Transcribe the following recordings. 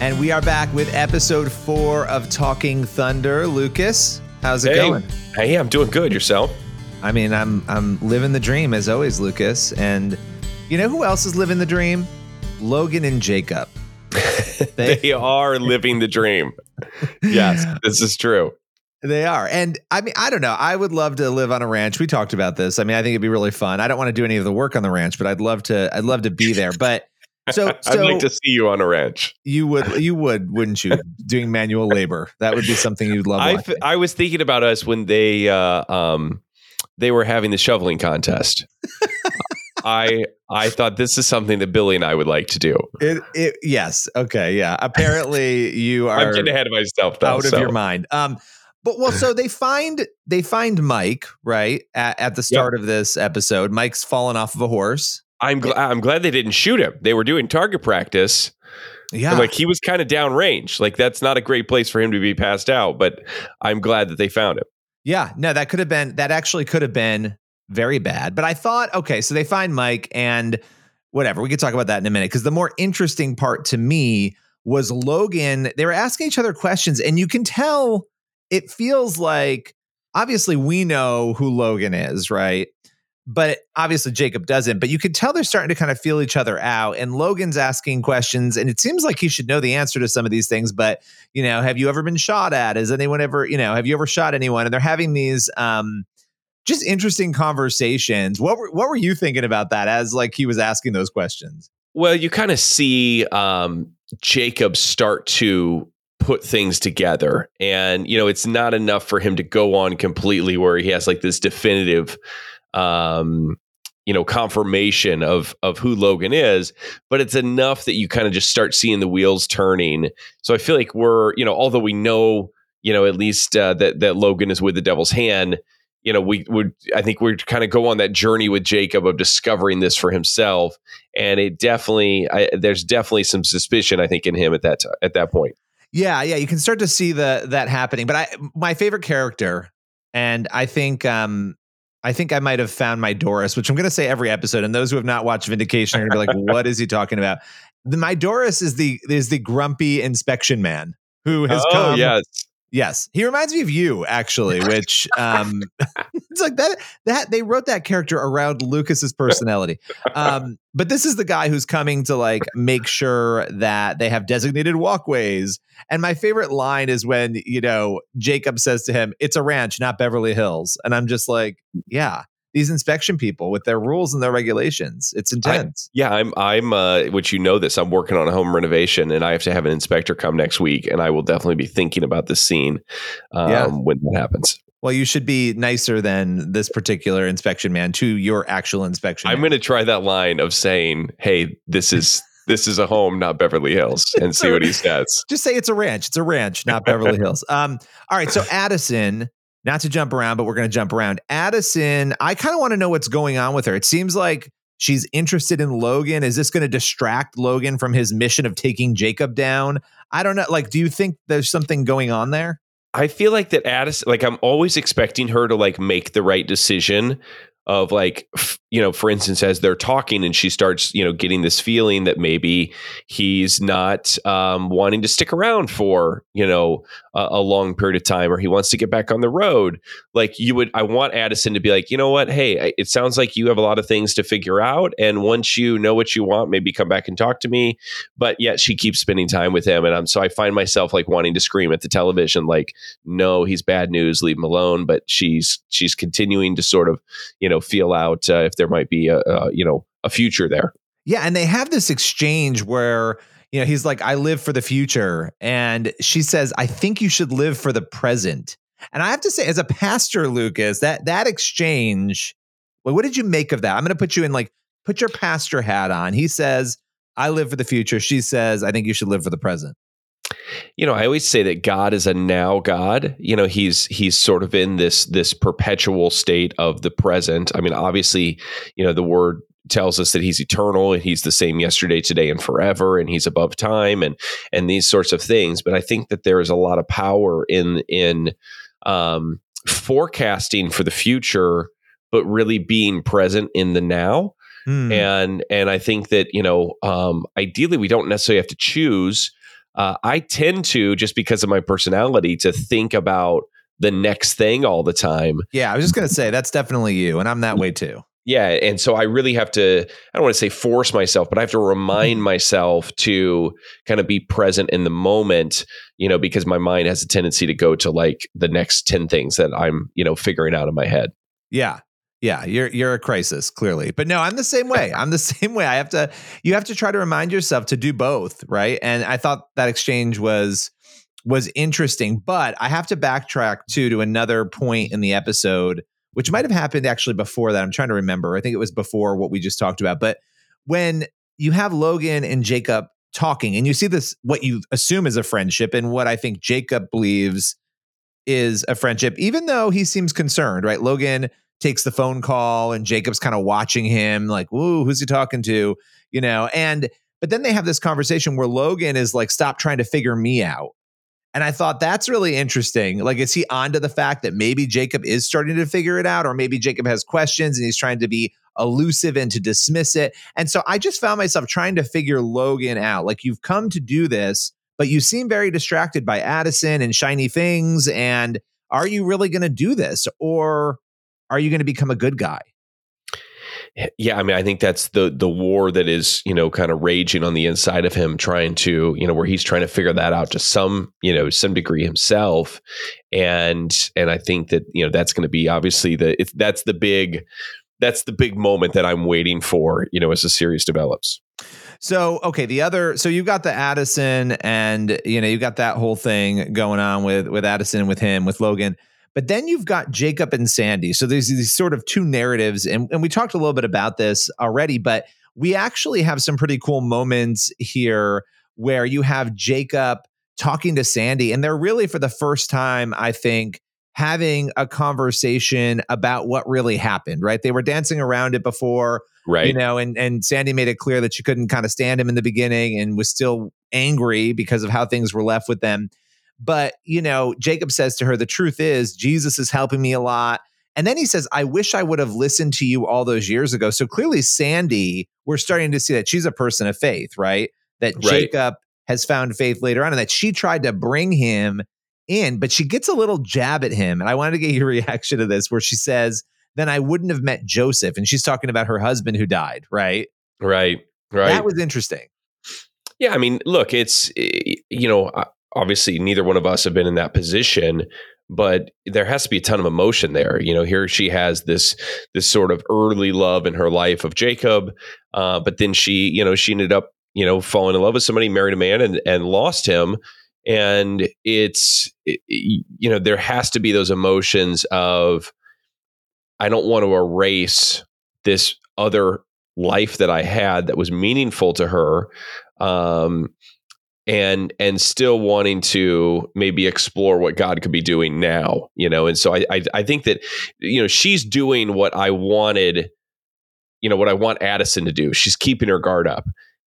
And we are back with episode four of Talking Thunder. Lucas, how's it hey. going? Hey, I'm doing good. Yourself? I mean, I'm I'm living the dream as always, Lucas. And you know who else is living the dream? Logan and Jacob. They, they are living the dream. Yes, this is true. They are. And I mean, I don't know. I would love to live on a ranch. We talked about this. I mean, I think it'd be really fun. I don't want to do any of the work on the ranch, but I'd love to I'd love to be there. But so, I'd like to see you on a ranch. you would you would, wouldn't you? Doing manual labor. That would be something you'd love. I, was thinking about us when they uh, um they were having the shoveling contest. I I thought this is something that Billy and I would like to do. It, it, yes. Okay. Yeah. Apparently, you are I'm getting ahead of myself though. out of so. your mind. Um, but well, so they find they find Mike right at, at the start of this episode. Mike's fallen off of a horse. I'm gl- I'm glad they didn't shoot him. They were doing target practice. Yeah. Like he was kind of downrange. Like that's not a great place for him to be passed out. But I'm glad that they found him. Yeah, no, that could have been that actually could have been very bad. But I thought, okay, so they find Mike and whatever. We could talk about that in a minute because the more interesting part to me was Logan. They were asking each other questions, and you can tell it feels like obviously we know who Logan is, right? But obviously Jacob doesn't. But you could tell they're starting to kind of feel each other out. And Logan's asking questions, and it seems like he should know the answer to some of these things. But you know, have you ever been shot at? Has anyone ever, you know, have you ever shot anyone? And they're having these um just interesting conversations. What were what were you thinking about that as like he was asking those questions? Well, you kind of see um, Jacob start to put things together. And, you know, it's not enough for him to go on completely where he has like this definitive um you know confirmation of of who Logan is but it's enough that you kind of just start seeing the wheels turning so i feel like we're you know although we know you know at least uh, that that Logan is with the devil's hand you know we would i think we're kind of go on that journey with jacob of discovering this for himself and it definitely I, there's definitely some suspicion i think in him at that t- at that point Yeah, yeah, you can start to see the that happening. But I my favorite character, and I think um I think I might have found my Doris, which I'm going to say every episode. And those who have not watched Vindication are going to be like, "What is he talking about?" The, my Doris is the is the grumpy inspection man who has oh come. yes Yes, he reminds me of you actually, which um, it's like that. That they wrote that character around Lucas's personality. Um, but this is the guy who's coming to like make sure that they have designated walkways. And my favorite line is when you know Jacob says to him, "It's a ranch, not Beverly Hills," and I'm just like, yeah. These inspection people with their rules and their regulations. It's intense. Yeah, I'm. I'm. Uh, which you know this. I'm working on a home renovation, and I have to have an inspector come next week, and I will definitely be thinking about this scene um, Yeah. when that happens. well, you should be nicer than this particular inspection man to your actual inspection. I'm going to try that line of saying, "Hey, this is this is a home, not Beverly Hills," and see what he says. just say it's a ranch. It's a ranch, not Beverly Hills. Um, all right. So Addison, not to jump around, but we're going to jump around. Addison, I kind of want to know what's going on with her. It seems like she's interested in Logan. Is this going to distract Logan from his mission of taking Jacob down? I don't know. Like, do you think there's something going on there? I feel like that Addison, like I'm always expecting her to like make the right decision of like, you know, for instance, as they're talking and she starts, you know, getting this feeling that maybe he's not um, wanting to stick around for, you know, a, a long period of time or he wants to get back on the road. Like you would, I want Addison to be like, you know what? Hey, it sounds like you have a lot of things to figure out. And once you know what you want, maybe come back and talk to me. But yet she keeps spending time with him. And I'm, so I find myself like wanting to scream at the television, like, no, he's bad news, leave him alone. But she's, she's continuing to sort of, you know, feel out uh, if there might be a, a, you know, a future there. Yeah, and they have this exchange where you know he's like, "I live for the future," and she says, "I think you should live for the present." And I have to say, as a pastor, Lucas, that that exchange, well, what did you make of that? I'm going to put you in like put your pastor hat on. He says, "I live for the future." She says, "I think you should live for the present." You know i always say that god is a now god. You know he's he's sort of in this this perpetual state of the present. I mean obviously you know the word tells us that he's eternal and he's the same yesterday today and forever and he's above time and and these sorts of things. But i think that there is a lot of power in in um forecasting for the future but really being present in the now. Hmm. and and I think that you know um, ideally we don't necessarily have to choose uh, I tend to just because of my personality to think about the next thing all the time. Yeah, I was just gonna say that's definitely you, and I'm that way too. Yeah, and so I really have to I don't want to say force myself, but I have to remind mm-hmm. myself to kind of be present in the moment, you know, because my mind has a tendency to go to like the next 10 things that I'm, you know, figuring out in my head. Yeah. Yeah, you're you're a crisis clearly. But no, I'm the same way. I'm the same way. I have to you have to try to remind yourself to do both, right? And I thought that exchange was was interesting, but I have to backtrack too to another point in the episode which might have happened actually before that. I'm trying to remember. I think it was before what we just talked about. But when you have Logan and Jacob talking and you see this what you assume is a friendship and what I think Jacob believes is a friendship even though he seems concerned, right? Logan takes the phone call and Jacob's kind of watching him like, "Whoa, who's he talking to?" you know, and but then they have this conversation where Logan is like, "Stop trying to figure me out." And I thought that's really interesting. Like, is he onto the fact that maybe Jacob is starting to figure it out, or maybe Jacob has questions and he's trying to be elusive and to dismiss it? And so I just found myself trying to figure Logan out. Like, you've come to do this, but you seem very distracted by Addison and shiny things. And are you really going to do this, or are you going to become a good guy? yeah, I mean, I think that's the the war that is you know kind of raging on the inside of him, trying to you know where he's trying to figure that out to some you know some degree himself, and and I think that you know that's going to be obviously the that's the big that's the big moment that I'm waiting for you know as the series develops. So okay, the other so you got the Addison and you know you got that whole thing going on with with Addison with him with Logan. But then you've got Jacob and Sandy. So there's these sort of two narratives. And, and we talked a little bit about this already, but we actually have some pretty cool moments here where you have Jacob talking to Sandy. And they're really, for the first time, I think, having a conversation about what really happened, right? They were dancing around it before. Right. You know, and and Sandy made it clear that she couldn't kind of stand him in the beginning and was still angry because of how things were left with them. But, you know, Jacob says to her, the truth is, Jesus is helping me a lot. And then he says, I wish I would have listened to you all those years ago. So clearly, Sandy, we're starting to see that she's a person of faith, right? That right. Jacob has found faith later on and that she tried to bring him in, but she gets a little jab at him. And I wanted to get your reaction to this, where she says, Then I wouldn't have met Joseph. And she's talking about her husband who died, right? Right. Right. That was interesting. Yeah. I mean, look, it's, eh, you know, obviously neither one of us have been in that position but there has to be a ton of emotion there. You know here she has this this sort of early love in her life of jacob uh, but then she you know she ended up you know falling in love with somebody married a man and and lost him. And it's it, you know there has to be those emotions of i don't want to erase this other life that i had that was meaningful to her um, and and still wanting to maybe explore what God could be doing now, you know. And so I, I I, think that you know she's doing what I wanted, you know, what I want Addison to do. She's keeping her guard up,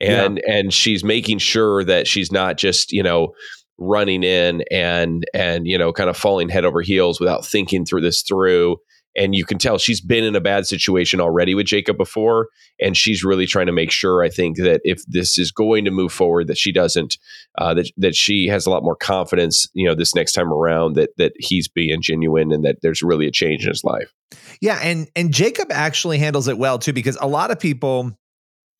and yeah. and she's making sure that she's not just you know running in and and you know kind of falling head over heels without thinking through this through and you can tell she's been in a bad situation already with Jacob before and she's really trying to make sure I think that if this is going to move forward that she doesn't uh, that that she has a lot more confidence you know this next time around that that he's being genuine and that there's really a change in his life. Yeah, and and Jacob actually handles it well too because a lot of people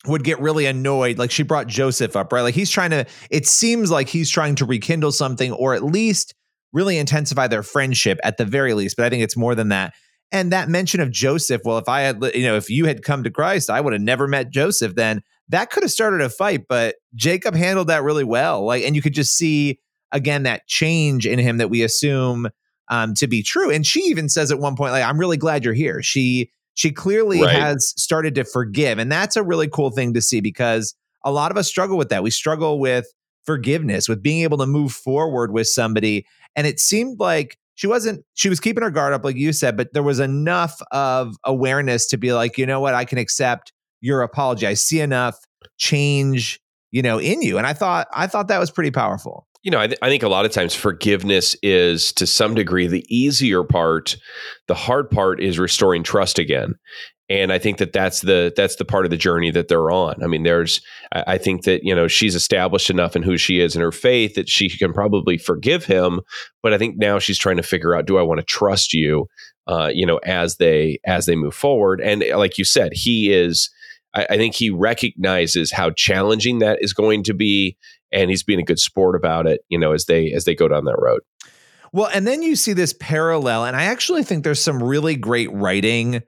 would get really annoyed like she brought Joseph up, right? Like he's trying to it seems like he's trying to rekindle something or at least really intensify their friendship at the very least, but I think it's more than that and that mention of Joseph, well, if I had, you know, if you had come to Christ, I would have never met Joseph, then that could have started a fight. But Jacob handled that really well. Like, and you could just see again that change in him that we assume um, to be true. And she even says at one point, like, I'm really glad you're here. She she clearly right. has started to forgive. And that's a really cool thing to see because a lot of us struggle with that. We struggle with forgiveness, with being able to move forward with somebody. And it seemed like she wasn't she was keeping her guard up like you said but there was enough of awareness to be like you know what? I can accept your apology. I see enough change you know in you. And i thought i thought that was pretty powerful. You know I, th- I think a lot of times forgiveness is to some degree the easier part. The hard part is restoring trust again and I think that that's the that's the part of the journey that they're on. I mean, there's I think that you know she's established enough in who she is in her faith that she can probably forgive him, but I think now she's trying to figure out do I want to trust you, uh, you know, as they as they move forward. And like you said, he is. I, I think he recognizes how challenging that is going to be, and he's being a good sport about it. You know, as they as they go down that road. Well, and then you see this parallel, and I actually think there's some really great writing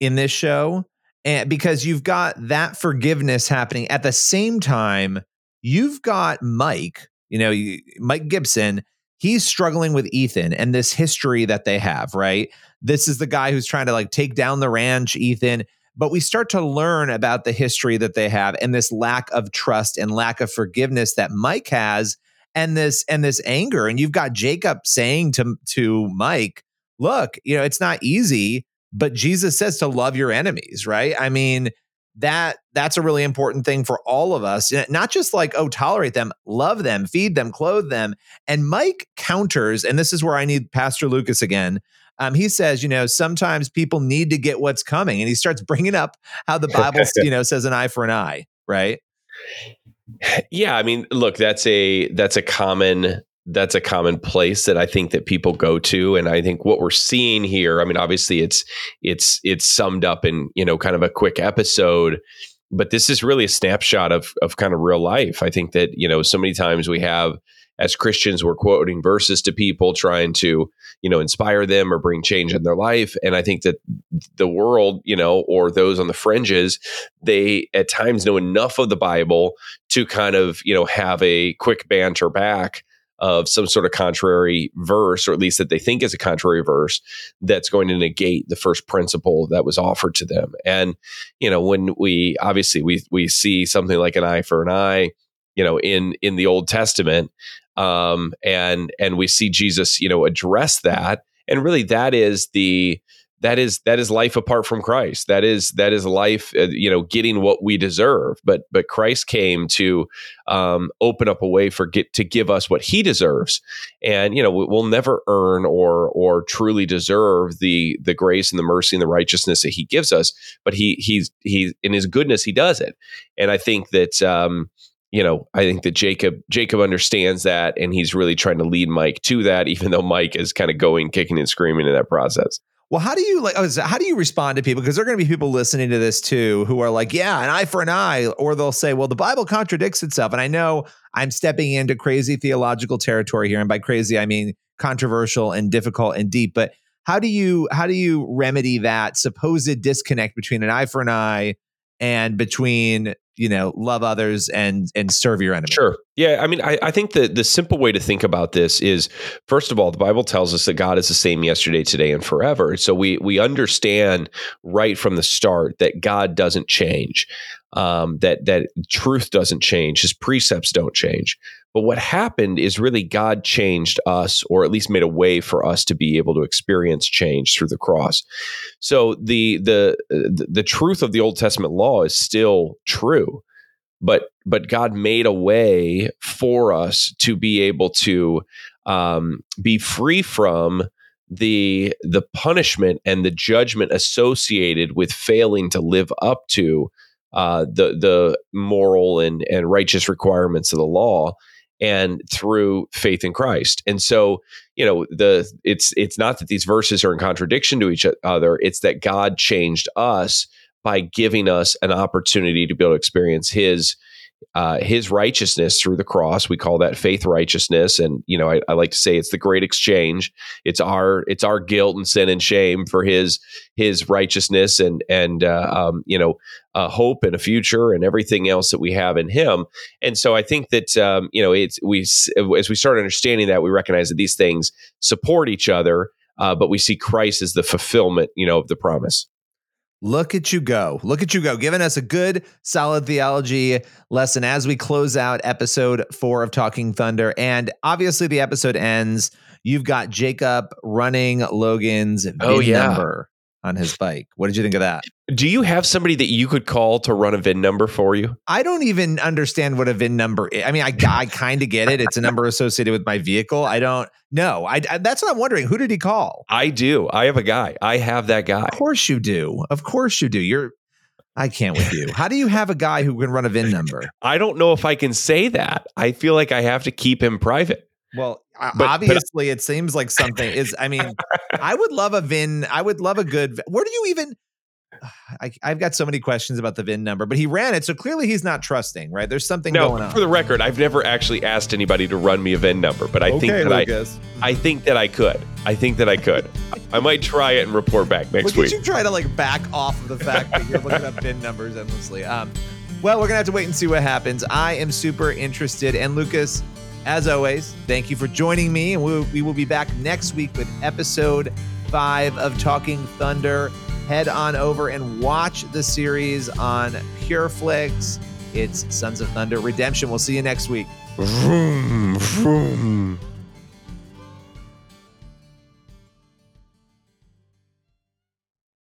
in this show and because you've got that forgiveness happening. At the same time you've got mike you know mike gibson he's struggling with ethan and this history that they have right? This is the guy who's trying to like take down the ranch ethan but we start to learn about the history that they have and this lack of trust and lack of forgiveness that mike has and this and this anger and you've got jacob saying to to mike look you know it's not easy but Jesus says to love your enemies, right? I mean, that that's a really important thing for all of us not just like oh tolerate them love them feed them clothe them and mike counters and this is where i need pastor lucas again um, he says you know sometimes people need to get what's coming and he starts bringing up how the bible you know says an eye for an eye right yeah i mean look that's a that's a common that's a common place that I think that people go to. And I think what we're seeing here, I mean, obviously it's it's it's summed up in, you know, kind of a quick episode, but this is really a snapshot of of kind of real life. I think that, you know, so many times we have as Christians, we're quoting verses to people, trying to, you know, inspire them or bring change in their life. And I think that the world, you know, or those on the fringes, they at times know enough of the Bible to kind of, you know, have a quick banter back of some sort of contrary verse, or at least that they think is a contrary verse, that's going to negate the first principle that was offered to them. And you know, when we obviously we we see something like an eye for an eye, you know, in in the Old Testament, um, and and we see Jesus, you know, address that, and really that is the that is that is life apart from Christ. That is that is life, uh, you know, getting what we deserve. But but Christ came to um, open up a way for get to give us what He deserves, and you know we'll never earn or or truly deserve the the grace and the mercy and the righteousness that He gives us. But He He's He in His goodness He does it, and I think that. Um, you know, I think that Jacob Jacob understands that, and he's really trying to lead Mike to that, even though Mike is kind of going kicking and screaming in that process. Well, how do you like? Oh, how do you respond to people? Because there are going to be people listening to this too who are like, "Yeah, an eye for an eye," or they'll say, "Well, the Bible contradicts itself." And I know I'm stepping into crazy theological territory here, and by crazy I mean controversial and difficult and deep. But how do you how do you remedy that supposed disconnect between an eye for an eye and between you know love others and and serve your enemy. Sure. Yeah i mean I, I think the the simple way to think about this is first of all the bible tells us that god is the same yesterday today and forever. So we we understand right from the start that god doesn't change um, that that truth doesn't change. His precepts don't change but what happened is really God changed us, or at least made a way for us to be able to experience change through the cross. So the the the truth of the Old Testament law is still true, but but God made a way for us to be able to um, be free from the the punishment and the judgment associated with failing to live up to uh, the the moral and and righteous requirements of the law and through faith in Christ. And so, you know, the it's it's not that these verses are in contradiction to each other, it's that God changed us by giving us an opportunity to be able to experience his uh, his righteousness through the cross. We call that faith righteousness, and you know I, I, like to say it's the great exchange. It's our it's our guilt and sin and shame for his his righteousness and and uh, um, you know uh, hope and a future and everything else that we have in him. And so I think that um, you know it's we as we start understanding that we recognize that these things support each other, uh, but we see Christ as the fulfillment you know of the promise. Look at you go. Look at you go, giving us a good, solid theology lesson as we close out episode four of Talking Thunder. And obviously, the episode ends. You've got Jacob running Logan's oh, yeah. number. On his bike. What did you think of that? Do you have somebody that you could call to run a VIN number for you? I don't even understand what a VIN number is. I mean, I, I kind of get it. It's a number associated with my vehicle. I don't know. I, I, that's what I'm wondering. Who did he call? I do. I have a guy. I have that guy. Of course you do. Of course you do. You're I can't with you. How do you have a guy who can run a VIN number? I don't know if I can say that. I feel like I have to keep him private. Well, but, obviously, but, it seems like something is. I mean, I would love a VIN. I would love a good. Where do you even? I, have got so many questions about the VIN number, but he ran it, so clearly he's not trusting, right? There's something no, going on. For the record, I've never actually asked anybody to run me a VIN number, but I okay, think that Lucas. I, I think that I could. I think that I could. I might try it and report back next Look week. you try to like back off of the fact that you're looking up VIN numbers endlessly. Um, well, we're gonna have to wait and see what happens. I am super interested, and Lucas, as always, thank you for joining me, and we, will be back next week with episode five of Talking Thunder head on over and watch the series on PureFlix. It's Sons of Thunder Redemption. We'll see you next week. Vroom, vroom.